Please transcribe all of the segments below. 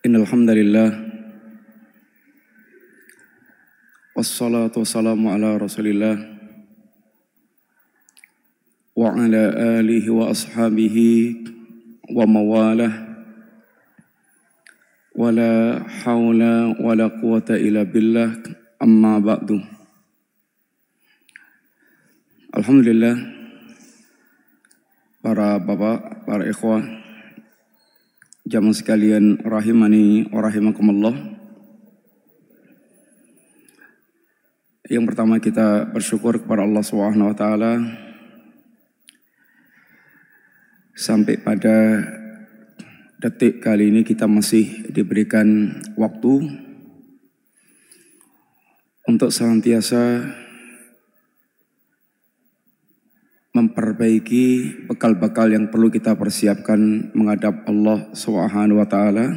إن الحمد لله والصلاة والسلام على رسول الله وعلى آله وأصحابه ومواله. ولا حول ولا قوة إلا بالله. أما بعد. Alhamdulillah para bapak, para ikhwah Jamaah sekalian rahimani wa rahimakumullah. Yang pertama kita bersyukur kepada Allah Subhanahu wa taala sampai pada detik kali ini kita masih diberikan waktu untuk senantiasa memperbaiki bekal-bekal yang perlu kita persiapkan menghadap Allah Subhanahu wa taala.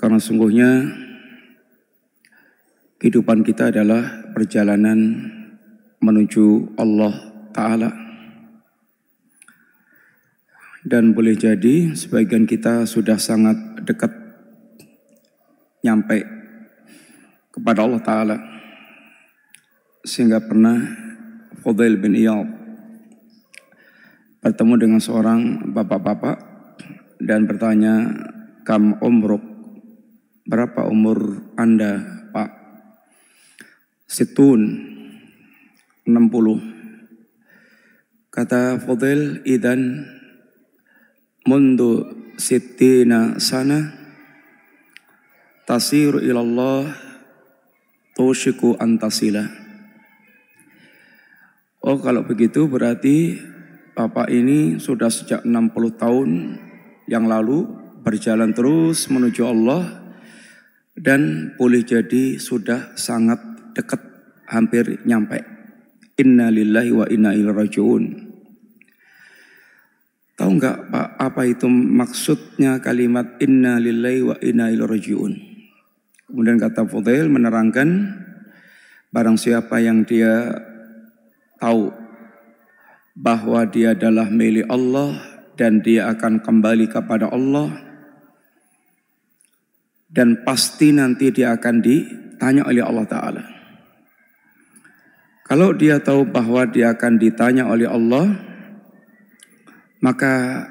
Karena sungguhnya kehidupan kita adalah perjalanan menuju Allah taala. Dan boleh jadi sebagian kita sudah sangat dekat nyampe kepada Allah taala sehingga pernah Fudail bin Iyad bertemu dengan seorang bapak-bapak dan bertanya, "Kam umruk?" Berapa umur Anda, Pak? Situn 60. Kata Fudail, "Idan mundu sittina sana tasiru ilallah tushiku antasila." Oh kalau begitu berarti Bapak ini sudah sejak 60 tahun yang lalu berjalan terus menuju Allah dan boleh jadi sudah sangat dekat hampir nyampe. Inna lillahi wa inna ilaihi rajiun. Tahu nggak Pak apa itu maksudnya kalimat inna lillahi wa inna ilaihi rajiun? Kemudian kata Fudail menerangkan barang siapa yang dia tahu bahwa dia adalah milik Allah dan dia akan kembali kepada Allah dan pasti nanti dia akan ditanya oleh Allah Ta'ala. Kalau dia tahu bahwa dia akan ditanya oleh Allah, maka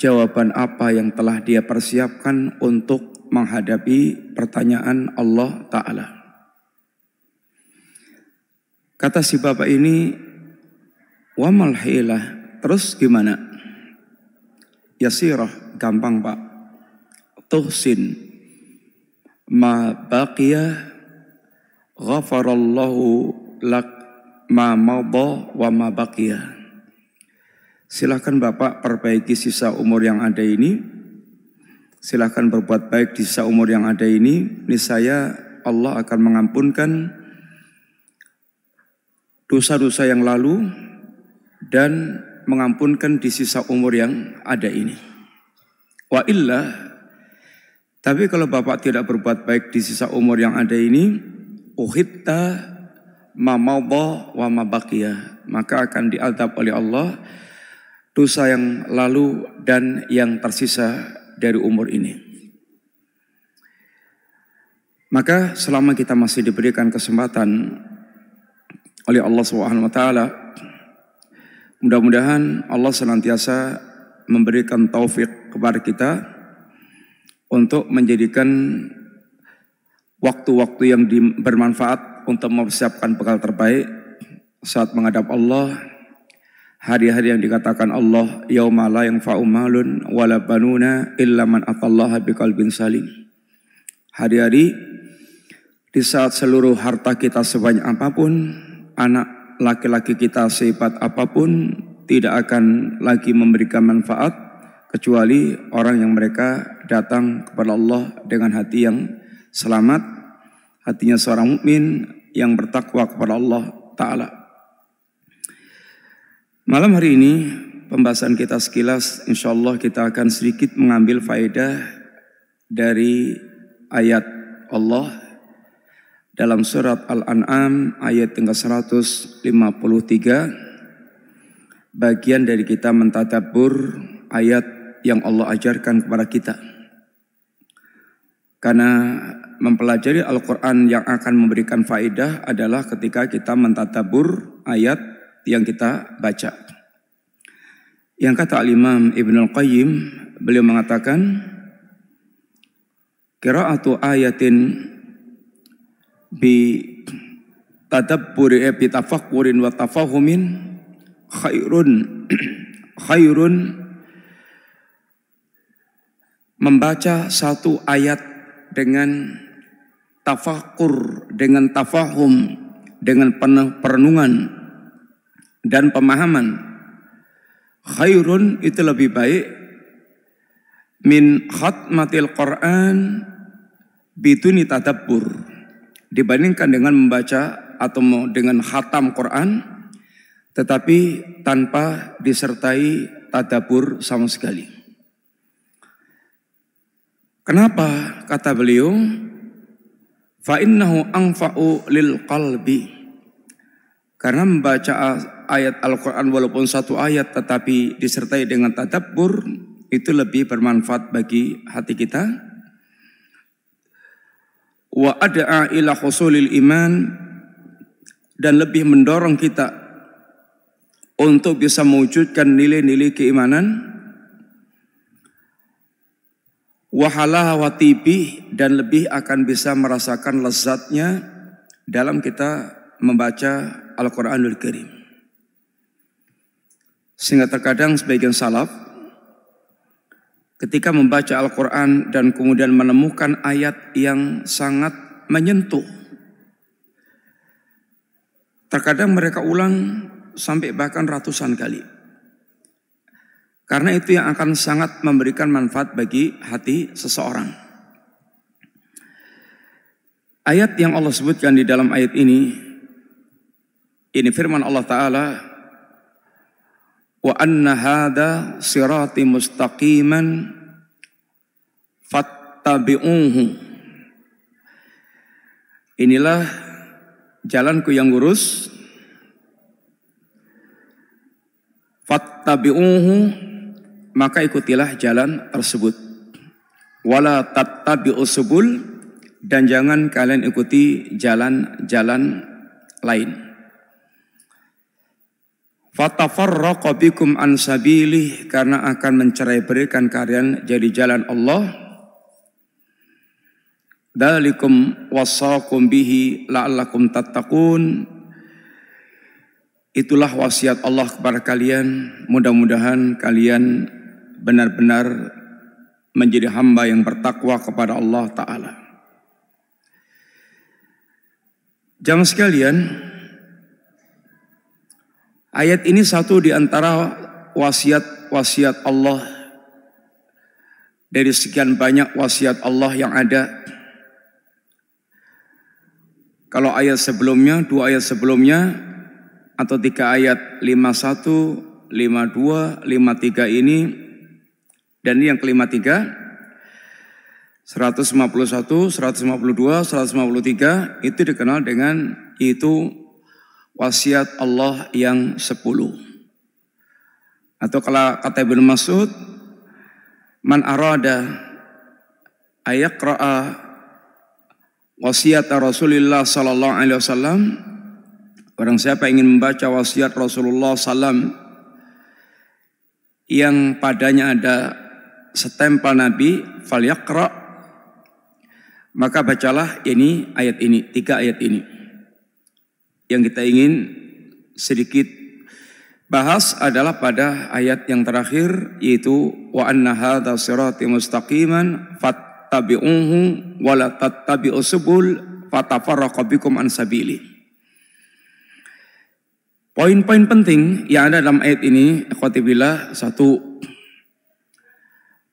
jawaban apa yang telah dia persiapkan untuk menghadapi pertanyaan Allah Ta'ala. Kata si bapak ini, Wamal hilah. Terus gimana? Yasirah, gampang pak. Tuhsin. Ma baqiyah ghafarallahu lak ma mawba wa ma baqiyah. Silahkan Bapak perbaiki sisa umur yang ada ini. Silahkan berbuat baik di sisa umur yang ada ini. Niscaya Allah akan mengampunkan dosa-dosa yang lalu dan mengampunkan di sisa umur yang ada ini. Wa illa, tapi kalau Bapak tidak berbuat baik di sisa umur yang ada ini, uhitta ma wa ma maka akan diadab oleh Allah dosa yang lalu dan yang tersisa dari umur ini. Maka selama kita masih diberikan kesempatan oleh Allah Subhanahu wa taala Mudah-mudahan Allah senantiasa memberikan taufik kepada kita untuk menjadikan waktu-waktu yang bermanfaat untuk mempersiapkan bekal terbaik saat menghadap Allah. Hari-hari yang dikatakan Allah yauma la yanfa'u malun wala banuna illa man atallaha biqalbin salim. Hari-hari di saat seluruh harta kita sebanyak apa pun anak laki-laki kita sehebat apa pun tidak akan lagi memberikan manfaat kecuali orang yang mereka datang kepada Allah dengan hati yang selamat, hatinya seorang mukmin yang bertakwa kepada Allah taala. Malam hari ini pembahasan kita sekilas insya Allah kita akan sedikit mengambil faedah dari ayat Allah dalam surat Al-An'am ayat yang ke-153 bagian dari kita mentadabur ayat yang Allah ajarkan kepada kita. Karena mempelajari Al-Quran yang akan memberikan faedah adalah ketika kita mentadabur ayat yang kita baca. Yang kata Al-Imam Ibn Al-Qayyim, beliau mengatakan, Kira'atu ayatin bi tadabburi eh, bi tafakkurin wa tafahumin khairun khairun membaca satu ayat dengan tafakur, dengan tafahum, dengan perenungan dan pemahaman. Khairun itu lebih baik min khatmatil Quran bituni tadabbur dibandingkan dengan membaca atau dengan khatam Quran tetapi tanpa disertai tadabur sama sekali. Kenapa kata beliau? Fa innahu anfa'u lil qalbi. Karena membaca ayat Al-Qur'an walaupun satu ayat tetapi disertai dengan tadabbur itu lebih bermanfaat bagi hati kita. Wa ad'a ila husulil iman dan lebih mendorong kita untuk bisa mewujudkan nilai-nilai keimanan wahalawatibi dan lebih akan bisa merasakan lezatnya dalam kita membaca Al-Quranul Karim. Sehingga terkadang sebagian salaf ketika membaca Al-Quran dan kemudian menemukan ayat yang sangat menyentuh. Terkadang mereka ulang sampai bahkan ratusan kali. Karena itu yang akan sangat memberikan manfaat bagi hati seseorang. Ayat yang Allah sebutkan di dalam ayat ini, ini firman Allah Ta'ala, Wa anna hadha sirati mustaqiman fattabi'uhu. Inilah jalanku yang lurus. Fattabi'uhu maka ikutilah jalan tersebut. Wala tattabi'us subul dan jangan kalian ikuti jalan-jalan lain. Fatafarraqa an karena akan mencerai berikan kalian jadi jalan Allah. Dalikum wasaqum bihi la'allakum tattaqun. Itulah wasiat Allah kepada kalian. Mudah-mudahan kalian benar-benar menjadi hamba yang bertakwa kepada Allah Ta'ala. Jangan sekalian, ayat ini satu di antara wasiat-wasiat Allah dari sekian banyak wasiat Allah yang ada. Kalau ayat sebelumnya, dua ayat sebelumnya, atau tiga ayat 51, 52, 53 ini dan ini yang kelima tiga, 151, 152, 153 itu dikenal dengan itu wasiat Allah yang sepuluh. Atau kalau kata Ibn Mas'ud, man arada ayaqra'a wasiat Rasulullah sallallahu alaihi wasallam Orang siapa ingin membaca wasiat Rasulullah SAW yang padanya ada setempel Nabi fal maka bacalah ini ayat ini tiga ayat ini yang kita ingin sedikit bahas adalah pada ayat yang terakhir yaitu wa anna hadza sirati mustaqiman fattabi'uhu wa la tattabi'us subul fatafarraqu bikum an sabili Poin-poin penting yang ada dalam ayat ini, ikhwatibillah, satu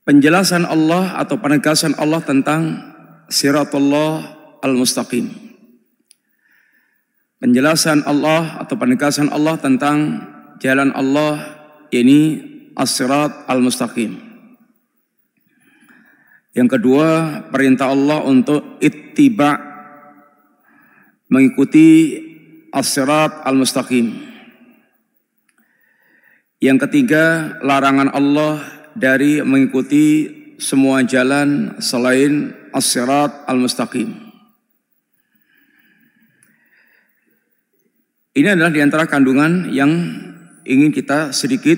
penjelasan Allah atau penegasan Allah tentang siratullah al-mustaqim. Penjelasan Allah atau penegasan Allah tentang jalan Allah ini as-sirat al-mustaqim. Yang kedua, perintah Allah untuk ittiba mengikuti as-sirat al-mustaqim. Yang ketiga, larangan Allah dari mengikuti semua jalan selain as-sirat al-mustaqim. Ini adalah di antara kandungan yang ingin kita sedikit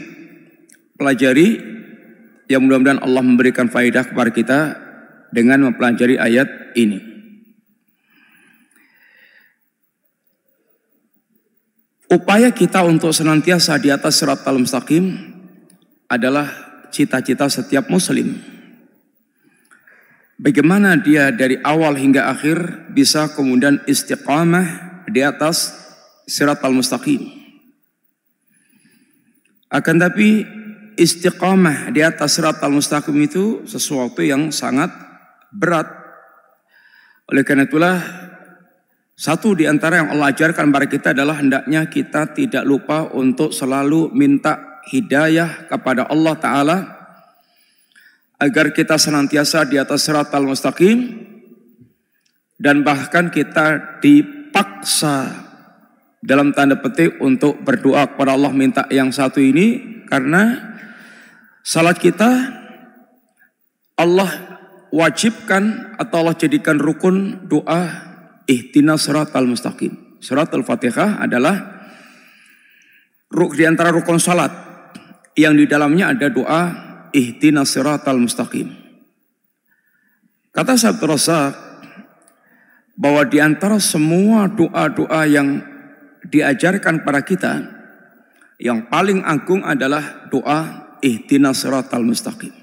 pelajari yang mudah-mudahan Allah memberikan faedah kepada kita dengan mempelajari ayat ini. Upaya kita untuk senantiasa di atas surat al-mustaqim adalah cita-cita setiap muslim. Bagaimana dia dari awal hingga akhir bisa kemudian istiqamah di atas surat al-mustaqim. Akan tapi istiqamah di atas surat al-mustaqim itu sesuatu yang sangat berat. Oleh karena itulah satu di antara yang Allah ajarkan kepada kita adalah hendaknya kita tidak lupa untuk selalu minta hidayah kepada Allah Ta'ala agar kita senantiasa di atas serat al-mustaqim dan bahkan kita dipaksa dalam tanda petik untuk berdoa kepada Allah minta yang satu ini karena salat kita Allah wajibkan atau Allah jadikan rukun doa ihtina surat al-mustaqim. Surat al-fatihah adalah ruk di antara rukun salat yang di dalamnya ada doa ihtina surat al-mustaqim. Kata Sabtu Rasak bahwa di antara semua doa-doa yang diajarkan pada kita yang paling agung adalah doa ihtina surat al-mustaqim.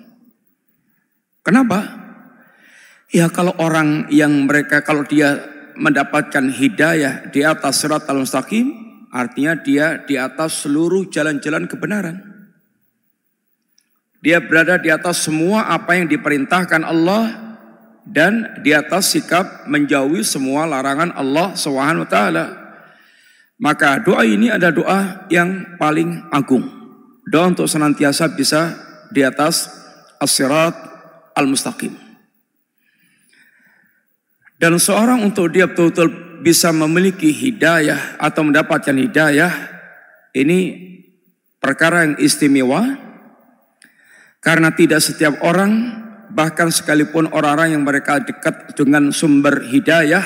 Kenapa? Ya kalau orang yang mereka kalau dia mendapatkan hidayah di atas surat al-mustaqim, artinya dia di atas seluruh jalan-jalan kebenaran. Dia berada di atas semua apa yang diperintahkan Allah dan di atas sikap menjauhi semua larangan Allah Subhanahu. Maka doa ini ada doa yang paling agung. Doa untuk senantiasa bisa di atas as-sirat al-mustaqim. Dan seorang untuk dia betul-betul bisa memiliki hidayah atau mendapatkan hidayah, ini perkara yang istimewa. Karena tidak setiap orang, bahkan sekalipun orang-orang yang mereka dekat dengan sumber hidayah,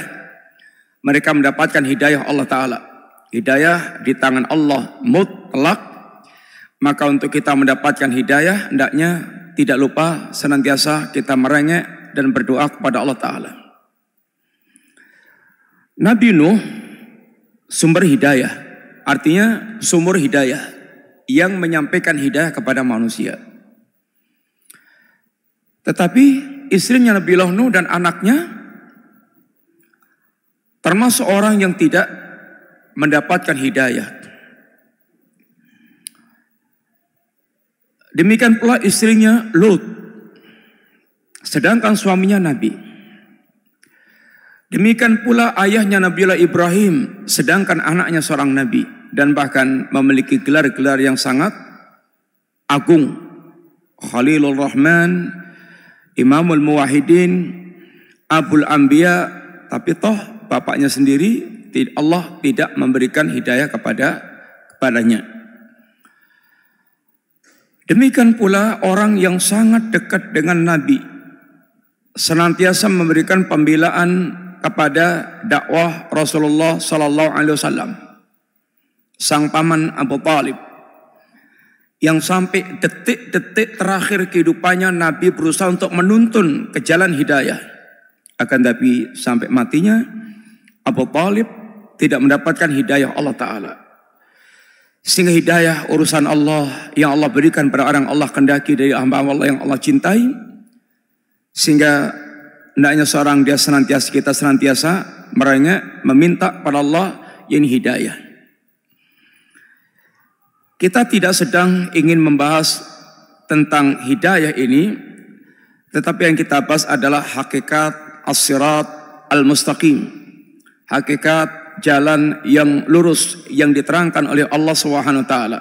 mereka mendapatkan hidayah Allah Ta'ala. Hidayah di tangan Allah mutlak. Maka untuk kita mendapatkan hidayah, hendaknya tidak lupa senantiasa kita merengek dan berdoa kepada Allah Ta'ala. Nabi Nuh sumber hidayah, artinya sumur hidayah yang menyampaikan hidayah kepada manusia. Tetapi istrinya Nabi Nuh dan anaknya termasuk orang yang tidak mendapatkan hidayah. Demikian pula istrinya Lut. Sedangkan suaminya Nabi. Demikian pula ayahnya Nabiullah Ibrahim, sedangkan anaknya seorang nabi dan bahkan memiliki gelar-gelar yang sangat agung. Khalilur Rahman, Imamul Muwahidin, Abul Anbiya, tapi toh bapaknya sendiri Allah tidak memberikan hidayah kepada kepadanya. Demikian pula orang yang sangat dekat dengan Nabi senantiasa memberikan pembelaan kepada dakwah Rasulullah Sallallahu Alaihi Wasallam, sang paman Abu Talib, yang sampai detik-detik terakhir kehidupannya Nabi berusaha untuk menuntun ke jalan hidayah. Akan tapi sampai matinya Abu Talib tidak mendapatkan hidayah Allah Ta'ala. Sehingga hidayah urusan Allah yang Allah berikan pada orang Allah kendaki dari hamba Allah yang Allah cintai. Sehingga hendaknya seorang dia senantiasa kita senantiasa merengek meminta pada Allah yang hidayah. Kita tidak sedang ingin membahas tentang hidayah ini, tetapi yang kita bahas adalah hakikat as-sirat al-mustaqim. Hakikat jalan yang lurus yang diterangkan oleh Allah Subhanahu wa taala.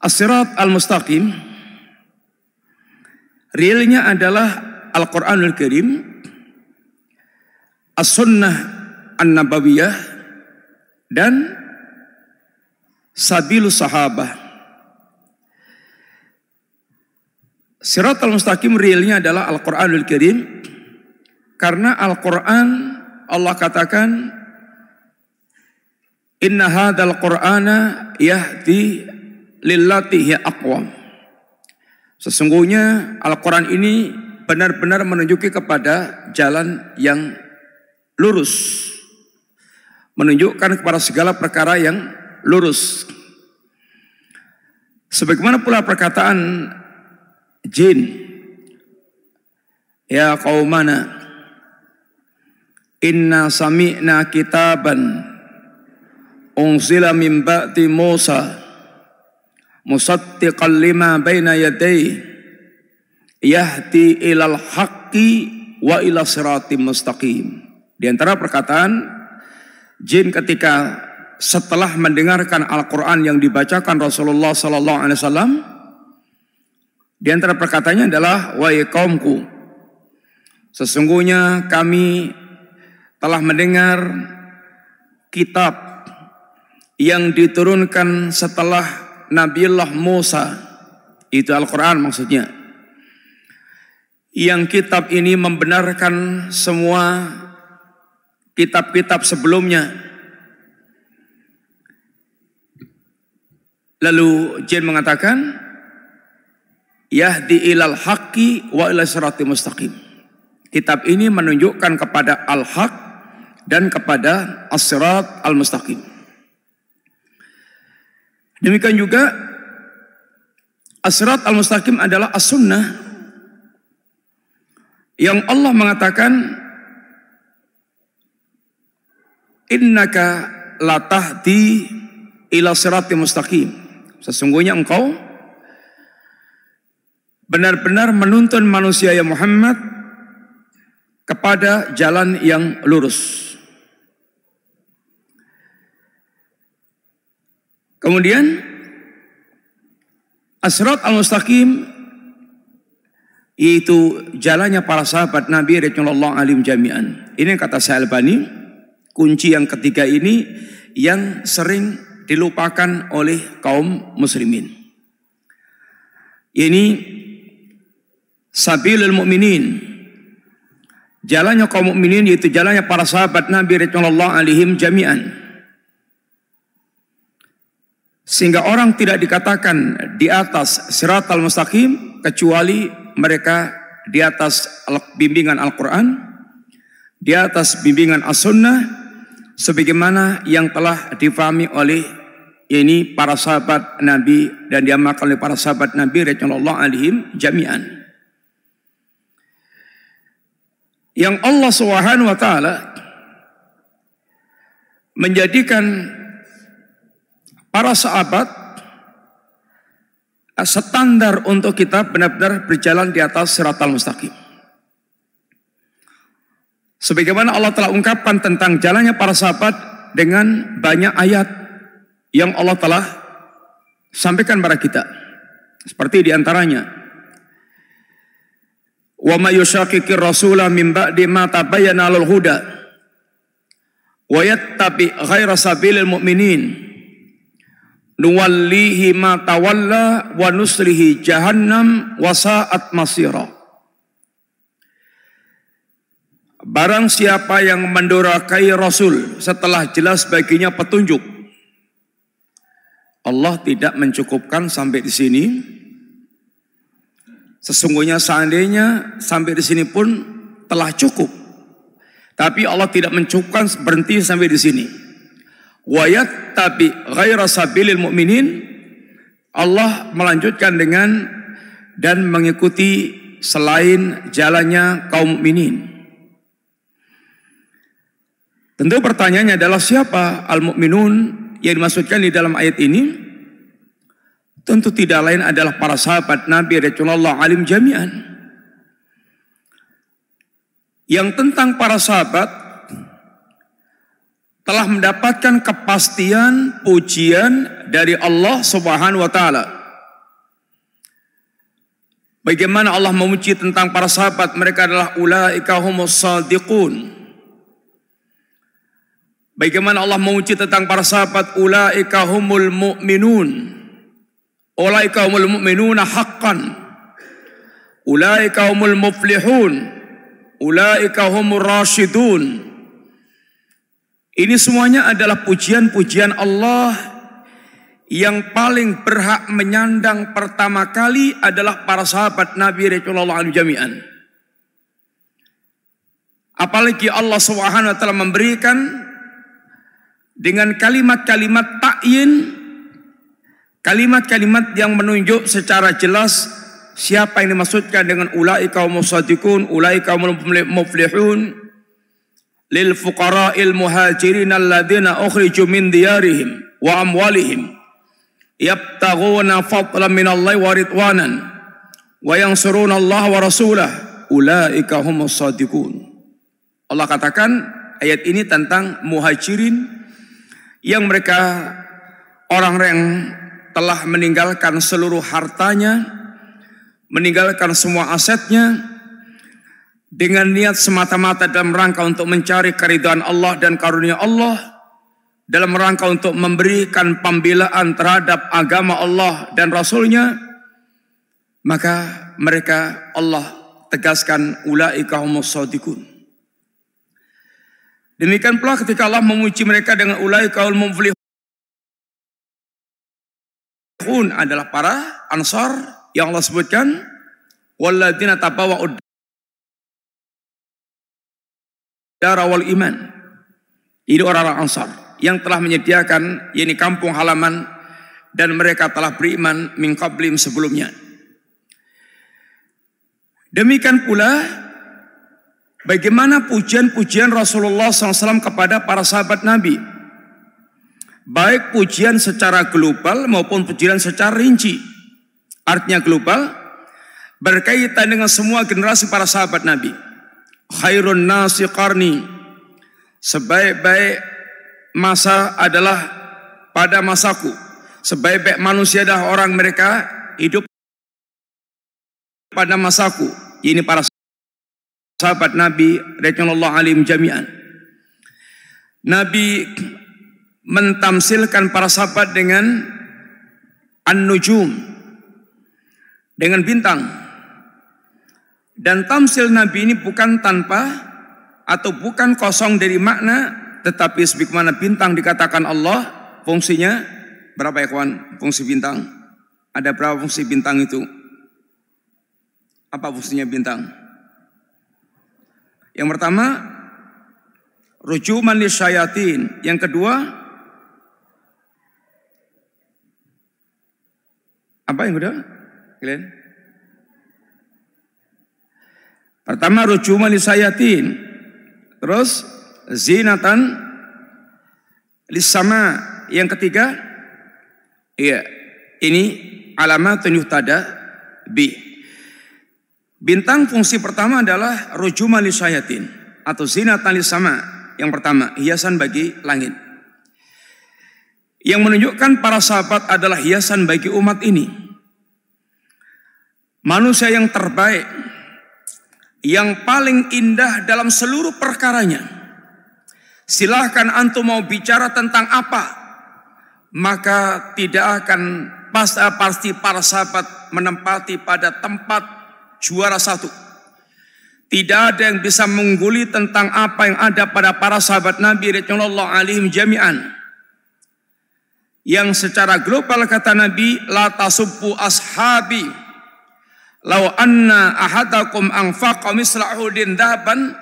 As-sirat al-mustaqim Realnya adalah Al-Quranul Karim, As-Sunnah An-Nabawiyah, dan Sabilus Sahabah. Siratal mustaqim realnya adalah Al-Qur'anul Karim karena Al-Qur'an Allah katakan Inna hadzal Qur'ana yahdi lillati aqwam. Sesungguhnya Al-Qur'an ini benar-benar menunjuki kepada jalan yang lurus. Menunjukkan kepada segala perkara yang lurus. Sebagaimana pula perkataan jin Ya qaumana Inna sami'na kitaban Unzila min ba'di Musa Musaddiqan lima baina yadayhi Yahdi ilal haqqi wa ila siratim mustaqim. Di antara perkataan jin ketika setelah mendengarkan Al-Quran yang dibacakan Rasulullah Sallallahu Alaihi Wasallam, di antara perkataannya adalah wahai kaumku, sesungguhnya kami telah mendengar kitab yang diturunkan setelah Nabiullah Musa, itu Al-Quran maksudnya. Yang kitab ini membenarkan semua kitab-kitab sebelumnya. Lalu Jin mengatakan, Yahdi ilal haqqi wa ila mustaqim. Kitab ini menunjukkan kepada al-haq dan kepada as-sirat al-mustaqim. Demikian juga as-sirat al-mustaqim adalah as-sunnah yang Allah mengatakan innaka latahdi ila sirati mustaqim. Sesungguhnya engkau benar-benar menuntun manusia ya Muhammad kepada jalan yang lurus. Kemudian Asrat al-Mustaqim itu jalannya para sahabat Nabi Rasulullah alim jami'an. Ini kata Sa'albani, kunci yang ketiga ini yang sering dilupakan oleh kaum muslimin. Ini sabilul mukminin. Jalannya kaum mukminin yaitu jalannya para sahabat Nabi radhiyallahu alaihim jami'an. Sehingga orang tidak dikatakan di atas siratal mustaqim kecuali mereka di atas bimbingan Al-Quran, di atas bimbingan As-Sunnah, sebagaimana yang telah difahami oleh ini para sahabat Nabi dan diamalkan oleh para sahabat Nabi radhiyallahu alaihim jami'an. yang Allah Subhanahu wa taala menjadikan para sahabat standar untuk kita benar-benar berjalan di atas siratal mustaqim. Sebagaimana Allah telah ungkapkan tentang jalannya para sahabat dengan banyak ayat yang Allah telah sampaikan kepada kita. Seperti di antaranya Wa may yushaqiqir rasula min ba'di ma tabayyana lal huda ghaira sabilil mu'minin nuwallihi ma tawalla wa nuslihi jahannam wa sa'at masira Barang siapa yang mendurakai Rasul setelah jelas baginya petunjuk Allah tidak mencukupkan sampai di sini Sesungguhnya seandainya sampai di sini pun telah cukup. Tapi Allah tidak mencukupkan berhenti sampai di sini. Wayat tapi ghaira sabilil mu'minin Allah melanjutkan dengan dan mengikuti selain jalannya kaum mukminin. Tentu pertanyaannya adalah siapa al-mu'minun yang dimaksudkan di dalam ayat ini? Tentu tidak lain adalah para sahabat Nabi Rasulullah alim jami'an. Yang tentang para sahabat telah mendapatkan kepastian pujian dari Allah Subhanahu wa taala. Bagaimana Allah memuji tentang para sahabat mereka adalah ulaika humus sadiqun. Bagaimana Allah memuji tentang para sahabat ulaika humul mu'minun. Ulaika humul mu'minuna haqqan. Ulaika humul muflihun. Ulaika humur rasyidun. Ini semuanya adalah pujian-pujian Allah yang paling berhak menyandang pertama kali adalah para sahabat Nabi Rasulullah jami'an. Apalagi Allah Subhanahu wa taala memberikan dengan kalimat-kalimat takyin kalimat-kalimat yang menunjuk secara jelas Siapa yang dimaksudkan dengan ulai kaum musaddiqun, ulai kaum muflihun lil fuqara'il muhajirin alladziina ukhriju min diyarihim wa amwalihim yabtaghuna fadlan min Allah wa ridwanan wa yansuruna Allah wa rasulah ulaika humus shadiqun. Allah katakan ayat ini tentang muhajirin yang mereka orang yang telah meninggalkan seluruh hartanya meninggalkan semua asetnya dengan niat semata-mata dalam rangka untuk mencari keridhaan Allah dan karunia Allah dalam rangka untuk memberikan pembelaan terhadap agama Allah dan Rasulnya maka mereka Allah tegaskan ulaika humus sadiqun. Demikian pula ketika Allah memuji mereka dengan ulaika muflihun adalah para ansar yang Allah sebutkan walladzina tabawwa'ud dara wal iman. Ini orang-orang Ansar yang telah menyediakan ini kampung halaman dan mereka telah beriman min sebelumnya. Demikian pula bagaimana pujian-pujian Rasulullah SAW kepada para sahabat Nabi. Baik pujian secara global maupun pujian secara rinci artinya global, berkaitan dengan semua generasi para sahabat Nabi. Khairun nasi qarni, sebaik-baik masa adalah pada masaku. Sebaik-baik manusia adalah orang mereka hidup pada masaku. Ini para sahabat Nabi radhiyallahu alim jami'an. Nabi mentamsilkan para sahabat dengan an-nujum, dengan bintang. Dan tamsil Nabi ini bukan tanpa atau bukan kosong dari makna, tetapi sebagaimana bintang dikatakan Allah, fungsinya berapa ya kawan? Fungsi bintang. Ada berapa fungsi bintang itu? Apa fungsinya bintang? Yang pertama, rujuman syayatin. Yang kedua, apa yang kedua? Kalian? Pertama rujuman lisayatin. Terus zinatan lisama. Yang ketiga, iya, ini alamat yuhtada bi. Bintang fungsi pertama adalah rujuman lisayatin atau zinatan lisama. Yang pertama, hiasan bagi langit. Yang menunjukkan para sahabat adalah hiasan bagi umat ini manusia yang terbaik, yang paling indah dalam seluruh perkaranya. Silahkan antum mau bicara tentang apa, maka tidak akan pasti para sahabat menempati pada tempat juara satu. Tidak ada yang bisa mengguli tentang apa yang ada pada para sahabat Nabi Rasulullah alaihim jami'an. Yang secara global kata Nabi, la tasubbu ashabi Lau anna ahadakum anfaqa misla uhudin dhaban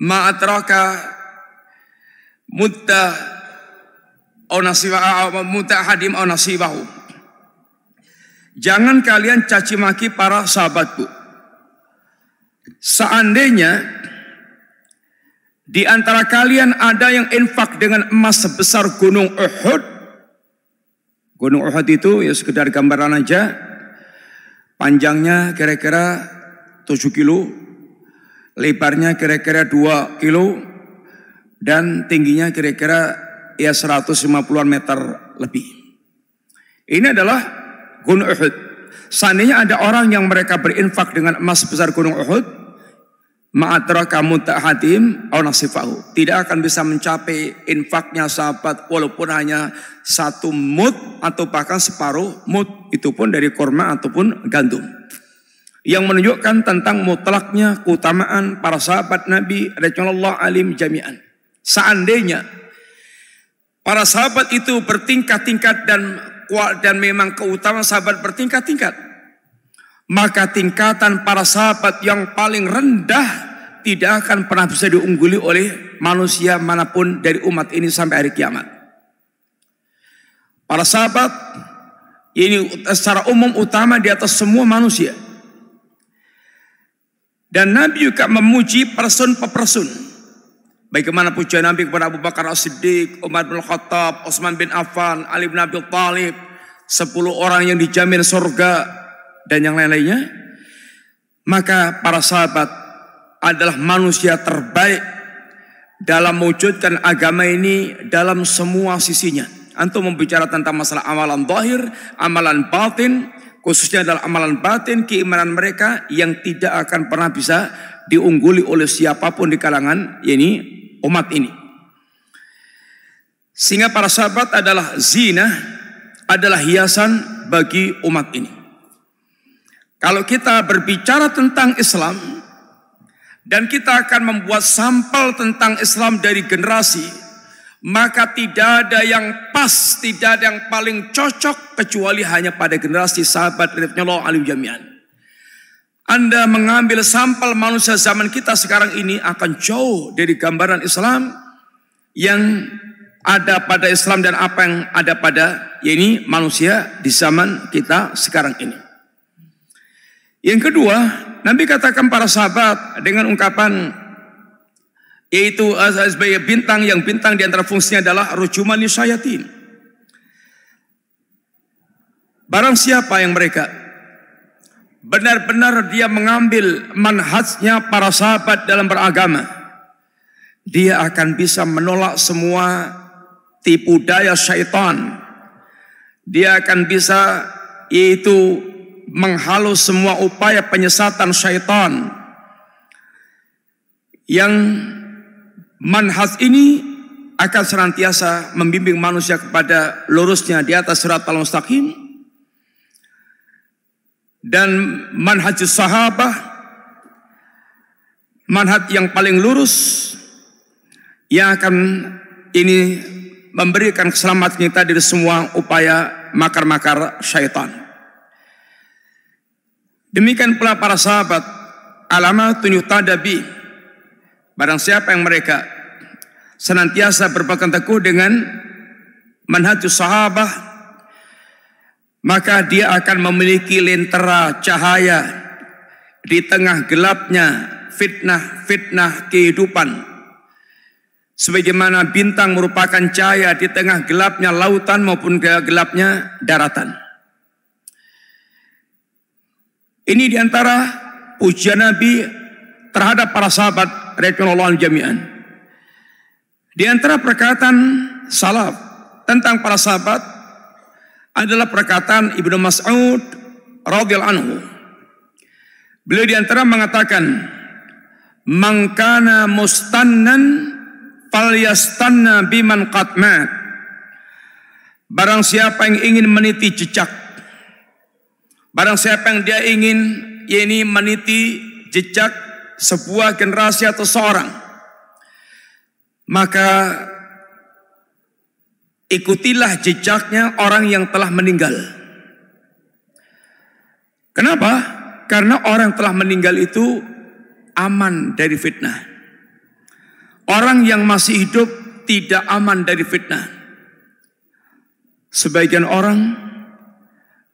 ma atraka mutta au nasiba mutta hadim au nasibahu. Jangan kalian caci maki para sahabatku. Seandainya di antara kalian ada yang infak dengan emas sebesar gunung Uhud. Gunung Uhud itu ya sekedar gambaran aja Panjangnya kira-kira 7 kilo, lebarnya kira-kira 2 kilo, dan tingginya kira-kira ya 150-an meter lebih. Ini adalah Gunung Uhud. Seandainya ada orang yang mereka berinfak dengan emas sebesar Gunung Uhud, ma'adraka mutahadim au nasifahu. Tidak akan bisa mencapai infaknya sahabat walaupun hanya satu mut atau bahkan separuh mut. Itu pun dari korma ataupun gandum. yang menunjukkan tentang mutlaknya keutamaan para sahabat Nabi radhiyallahu alim jami'an. Seandainya para sahabat itu bertingkat-tingkat dan dan memang keutamaan sahabat bertingkat-tingkat, maka tingkatan para sahabat yang paling rendah tidak akan pernah bisa diungguli oleh manusia mana pun dari umat ini sampai hari kiamat. Para sahabat ini secara umum utama di atas semua manusia. Dan Nabi juga memuji person per person. Bagaimana pujian Nabi kepada Abu Bakar As-Siddiq, Umar bin Khattab, Osman bin Affan, Ali bin Abi Thalib, sepuluh orang yang dijamin surga dan yang lain-lainnya. Maka para sahabat adalah manusia terbaik dalam mewujudkan agama ini dalam semua sisinya. Antum membicara tentang masalah amalan zahir, amalan batin, khususnya adalah amalan batin keimanan mereka yang tidak akan pernah bisa diungguli oleh siapa pun di kalangan ini umat ini. Sehingga para sahabat adalah zina, adalah hiasan bagi umat ini. Kalau kita berbicara tentang Islam dan kita akan membuat sampel tentang Islam dari generasi maka tidak ada yang pas, tidak ada yang paling cocok kecuali hanya pada generasi sahabat Ridwanullah alim jami'an. Anda mengambil sampel manusia zaman kita sekarang ini akan jauh dari gambaran Islam yang ada pada Islam dan apa yang ada pada ya ini manusia di zaman kita sekarang ini. Yang kedua, Nabi katakan para sahabat dengan ungkapan yaitu sebagai bintang yang bintang di antara fungsinya adalah rujuman syayatin. Barang siapa yang mereka benar-benar dia mengambil manhajnya para sahabat dalam beragama, dia akan bisa menolak semua tipu daya syaitan. Dia akan bisa yaitu menghalus semua upaya penyesatan syaitan yang Manhaj ini akan senantiasa membimbing manusia kepada lurusnya di atas surat al-mustaqim. Dan manhaj sahabah, manhaj yang paling lurus, yang akan ini memberikan keselamatan kita dari semua upaya makar-makar syaitan. Demikian pula para sahabat, alamat tunjuk tadabi, Barang siapa yang mereka senantiasa berpegang teguh dengan manhajus sahabah, maka dia akan memiliki lentera cahaya di tengah gelapnya fitnah-fitnah kehidupan. Sebagaimana bintang merupakan cahaya di tengah gelapnya lautan maupun gelapnya daratan. Ini di antara pujian Nabi terhadap para sahabat radhiyallahu jami'an. Di antara perkataan salaf tentang para sahabat adalah perkataan Ibnu Mas'ud radhiyallahu anhu. Beliau di antara mengatakan, "Mangkana mustannan falyastanna biman qad Barang siapa yang ingin meniti jejak, barang siapa yang dia ingin ini meniti jejak sebuah generasi atau seorang, maka ikutilah jejaknya orang yang telah meninggal. Kenapa? Karena orang telah meninggal itu aman dari fitnah. Orang yang masih hidup tidak aman dari fitnah. Sebagian orang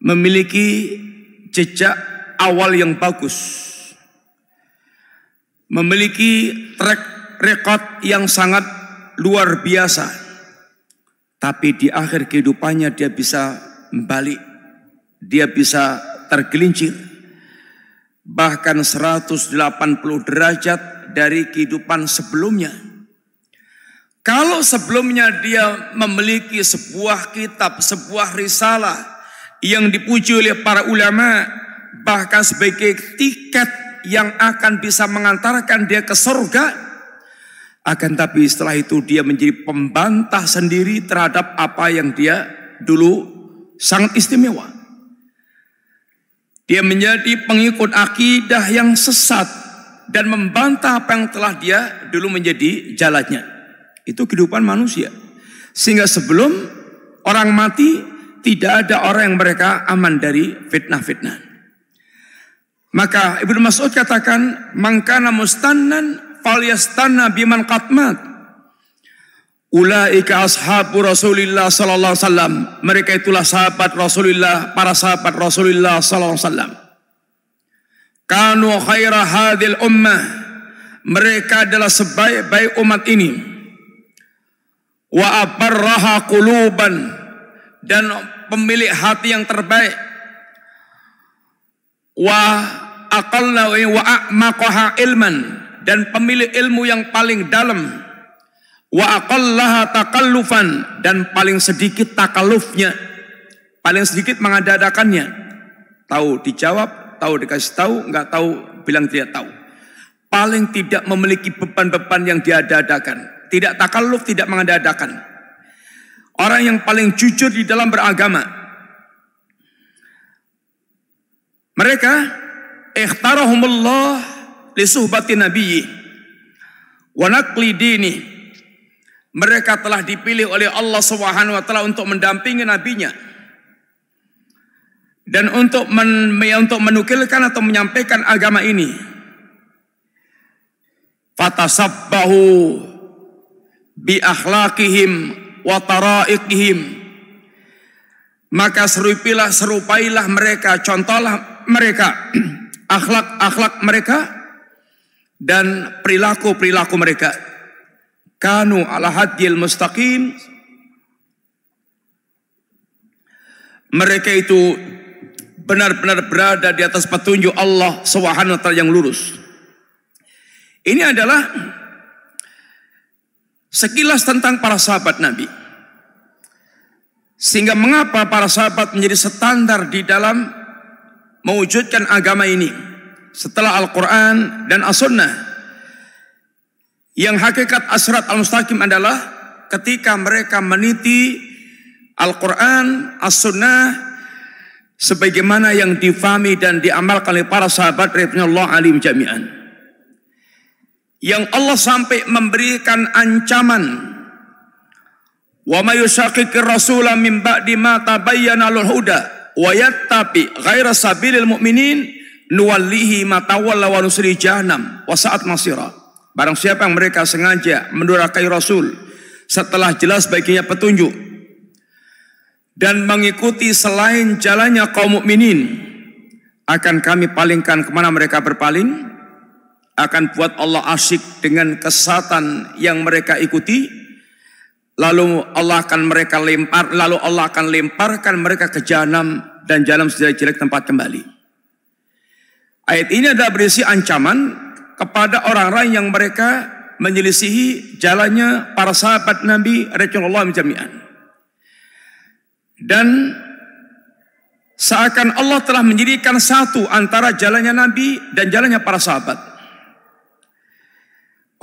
memiliki jejak awal yang bagus memiliki track record yang sangat luar biasa. Tapi di akhir kehidupannya dia bisa balik. Dia bisa tergelincir. Bahkan 180 derajat dari kehidupan sebelumnya. Kalau sebelumnya dia memiliki sebuah kitab, sebuah risalah yang dipuji oleh para ulama, bahkan sebagai tiket yang akan bisa mengantarkan dia ke surga. Akan tapi setelah itu dia menjadi pembantah sendiri terhadap apa yang dia dulu sangat istimewa. Dia menjadi pengikut akidah yang sesat dan membantah apa yang telah dia dulu menjadi jalannya. Itu kehidupan manusia. Sehingga sebelum orang mati tidak ada orang yang mereka aman dari fitnah-fitnah. Maka Ibnu Mas'ud katakan, "Mangkana mustannan falyastanna biman qatmat." Ulaika ashabu Rasulillah sallallahu alaihi wasallam. Mereka itulah sahabat Rasulullah, para sahabat Rasulullah sallallahu alaihi wasallam. Kanu khaira hadil ummah. Mereka adalah sebaik-baik umat ini. Wa abarraha quluban dan pemilik hati yang terbaik. Wa aqalla wa a'maqaha ilman. Dan pemilik ilmu yang paling dalam. Wa aqallaha takallufan. Dan paling sedikit takalufnya paling sedikit mengadakannya. Tahu dijawab tahu dikasih tahu nggak tahu bilang tidak tahu. Paling tidak memiliki beban-beban yang diadakan tidak takalluf tidak mengadakan orang yang paling jujur di dalam beragama mereka ikhtarahumullah li suhbati nabiyyi wa naqli dini mereka telah dipilih oleh Allah Subhanahu wa taala untuk mendampingi nabinya dan untuk men, untuk menukilkan atau menyampaikan agama ini. Fatasabbahu bi akhlaqihim wa taraiqihim. Maka serupilah serupailah mereka, contohlah mereka akhlak-akhlak mereka dan perilaku-perilaku mereka kanu ala hadil mustaqim mereka itu benar-benar berada di atas petunjuk Allah Subhanahu yang lurus. Ini adalah sekilas tentang para sahabat Nabi. Sehingga mengapa para sahabat menjadi standar di dalam mewujudkan agama ini setelah Al-Quran dan As-Sunnah. Yang hakikat asrat al-mustaqim adalah ketika mereka meniti Al-Quran, As-Sunnah, sebagaimana yang difahami dan diamalkan oleh para sahabat Allah alim jami'an. Yang Allah sampai memberikan ancaman wa may yushaqiqir rasula min ba'di ma tabayyana lahul huda wa yattabi ghaira sabilil mu'minin nuwallihi ma tawalla wa nusri jahannam wa sa'at masira. Barang siapa yang mereka sengaja mendurakai Rasul setelah jelas baginya petunjuk dan mengikuti selain jalannya kaum mukminin akan kami palingkan ke mana mereka berpaling akan buat Allah asyik dengan kesatan yang mereka ikuti lalu Allah akan mereka lempar lalu Allah akan lemparkan mereka ke jahanam dan jahanam sejelek-jelek tempat kembali ayat ini adalah berisi ancaman kepada orang-orang yang mereka menyelisihi jalannya para sahabat Nabi Rasulullah jami'an. Dan seakan Allah telah menjadikan satu antara jalannya Nabi dan jalannya para sahabat.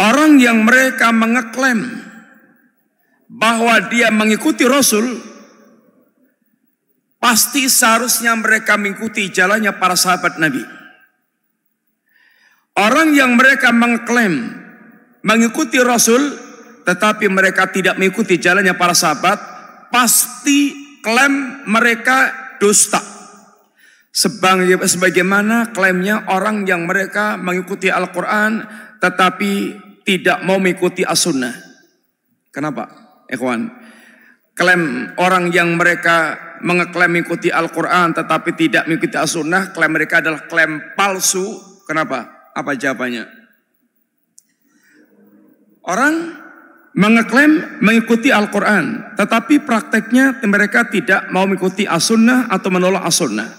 Orang yang mereka mengeklaim bahwa dia mengikuti Rasul, pasti seharusnya mereka mengikuti jalannya para sahabat Nabi. Orang yang mereka mengklaim mengikuti Rasul tetapi mereka tidak mengikuti jalannya para sahabat, pasti klaim mereka dusta. Sebagaimana klaimnya orang yang mereka mengikuti Al-Quran tetapi tidak mau mengikuti As-Sunnah. Kenapa? Ikhwan, klaim orang yang mereka mengeklaim mengikuti Al-Quran tetapi tidak mengikuti As-Sunnah, klaim mereka adalah klaim palsu. Kenapa? Apa jawabannya? Orang mengeklaim mengikuti Al-Quran, tetapi prakteknya mereka tidak mau mengikuti as-sunnah atau menolak as-sunnah.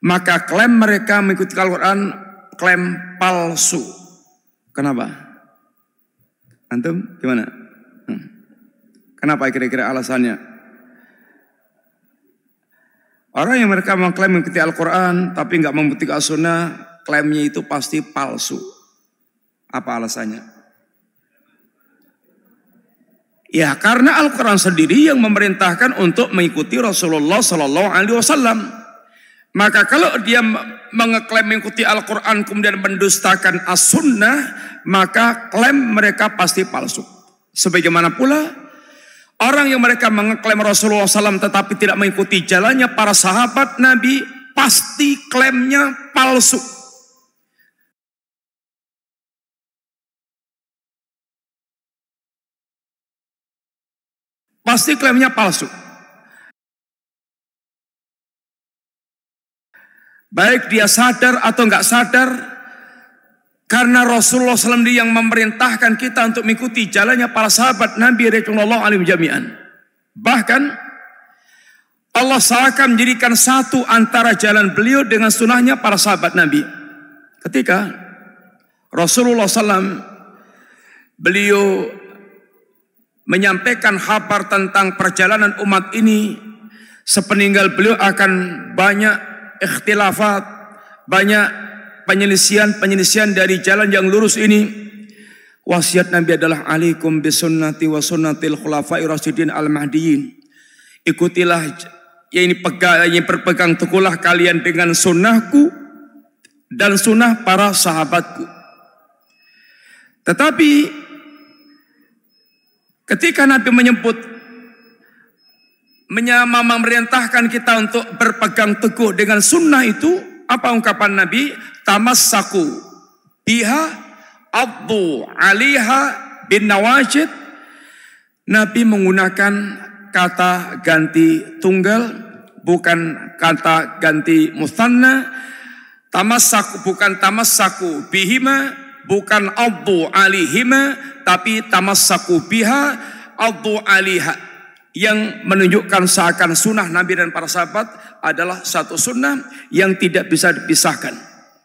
Maka klaim mereka mengikuti Al-Quran klaim palsu. Kenapa? Antum gimana? Hmm. Kenapa kira-kira alasannya? Orang yang mereka mengklaim mengikuti Al-Quran tapi nggak membuktikan as-sunnah klaimnya itu pasti palsu. Apa alasannya? Ya karena Al-Quran sendiri yang memerintahkan untuk mengikuti Rasulullah Sallallahu Alaihi Wasallam Maka kalau dia mengeklaim mengikuti Al-Quran kemudian mendustakan as-sunnah, maka klaim mereka pasti palsu. Sebagaimana pula orang yang mereka mengeklaim Rasulullah SAW tetapi tidak mengikuti jalannya para sahabat Nabi, pasti klaimnya palsu. Pasti klaimnya palsu. Baik dia sadar atau enggak sadar, karena Rasulullah SAW yang memerintahkan kita untuk mengikuti jalannya para sahabat Nabi Rasulullah alim jami'an. Bahkan Allah seakan menjadikan satu antara jalan beliau dengan sunnahnya para sahabat Nabi. Ketika Rasulullah SAW beliau menyampaikan kabar tentang perjalanan umat ini sepeninggal beliau akan banyak ikhtilafat, banyak penyelisian-penyelisian dari jalan yang lurus ini. Wasiat Nabi adalah alaikum bisunnati wa sunnatil khulafai rasyidin al-mahdiyin. Ikutilah yang ini pegang, yang berpegang teguhlah kalian dengan sunnahku dan sunnah para sahabatku. Tetapi ketika Nabi menyebut memerintahkan kita untuk berpegang teguh dengan sunnah itu apa ungkapan Nabi? Tamassaku biha abdu aliha bin nawajid. Nabi menggunakan kata ganti tunggal bukan kata ganti musanna tamassaku bukan tamassaku bihima bukan abdu alihima tapi tamassaku biha abdu aliha yang menunjukkan seakan sunnah Nabi dan para sahabat adalah satu sunnah yang tidak bisa dipisahkan.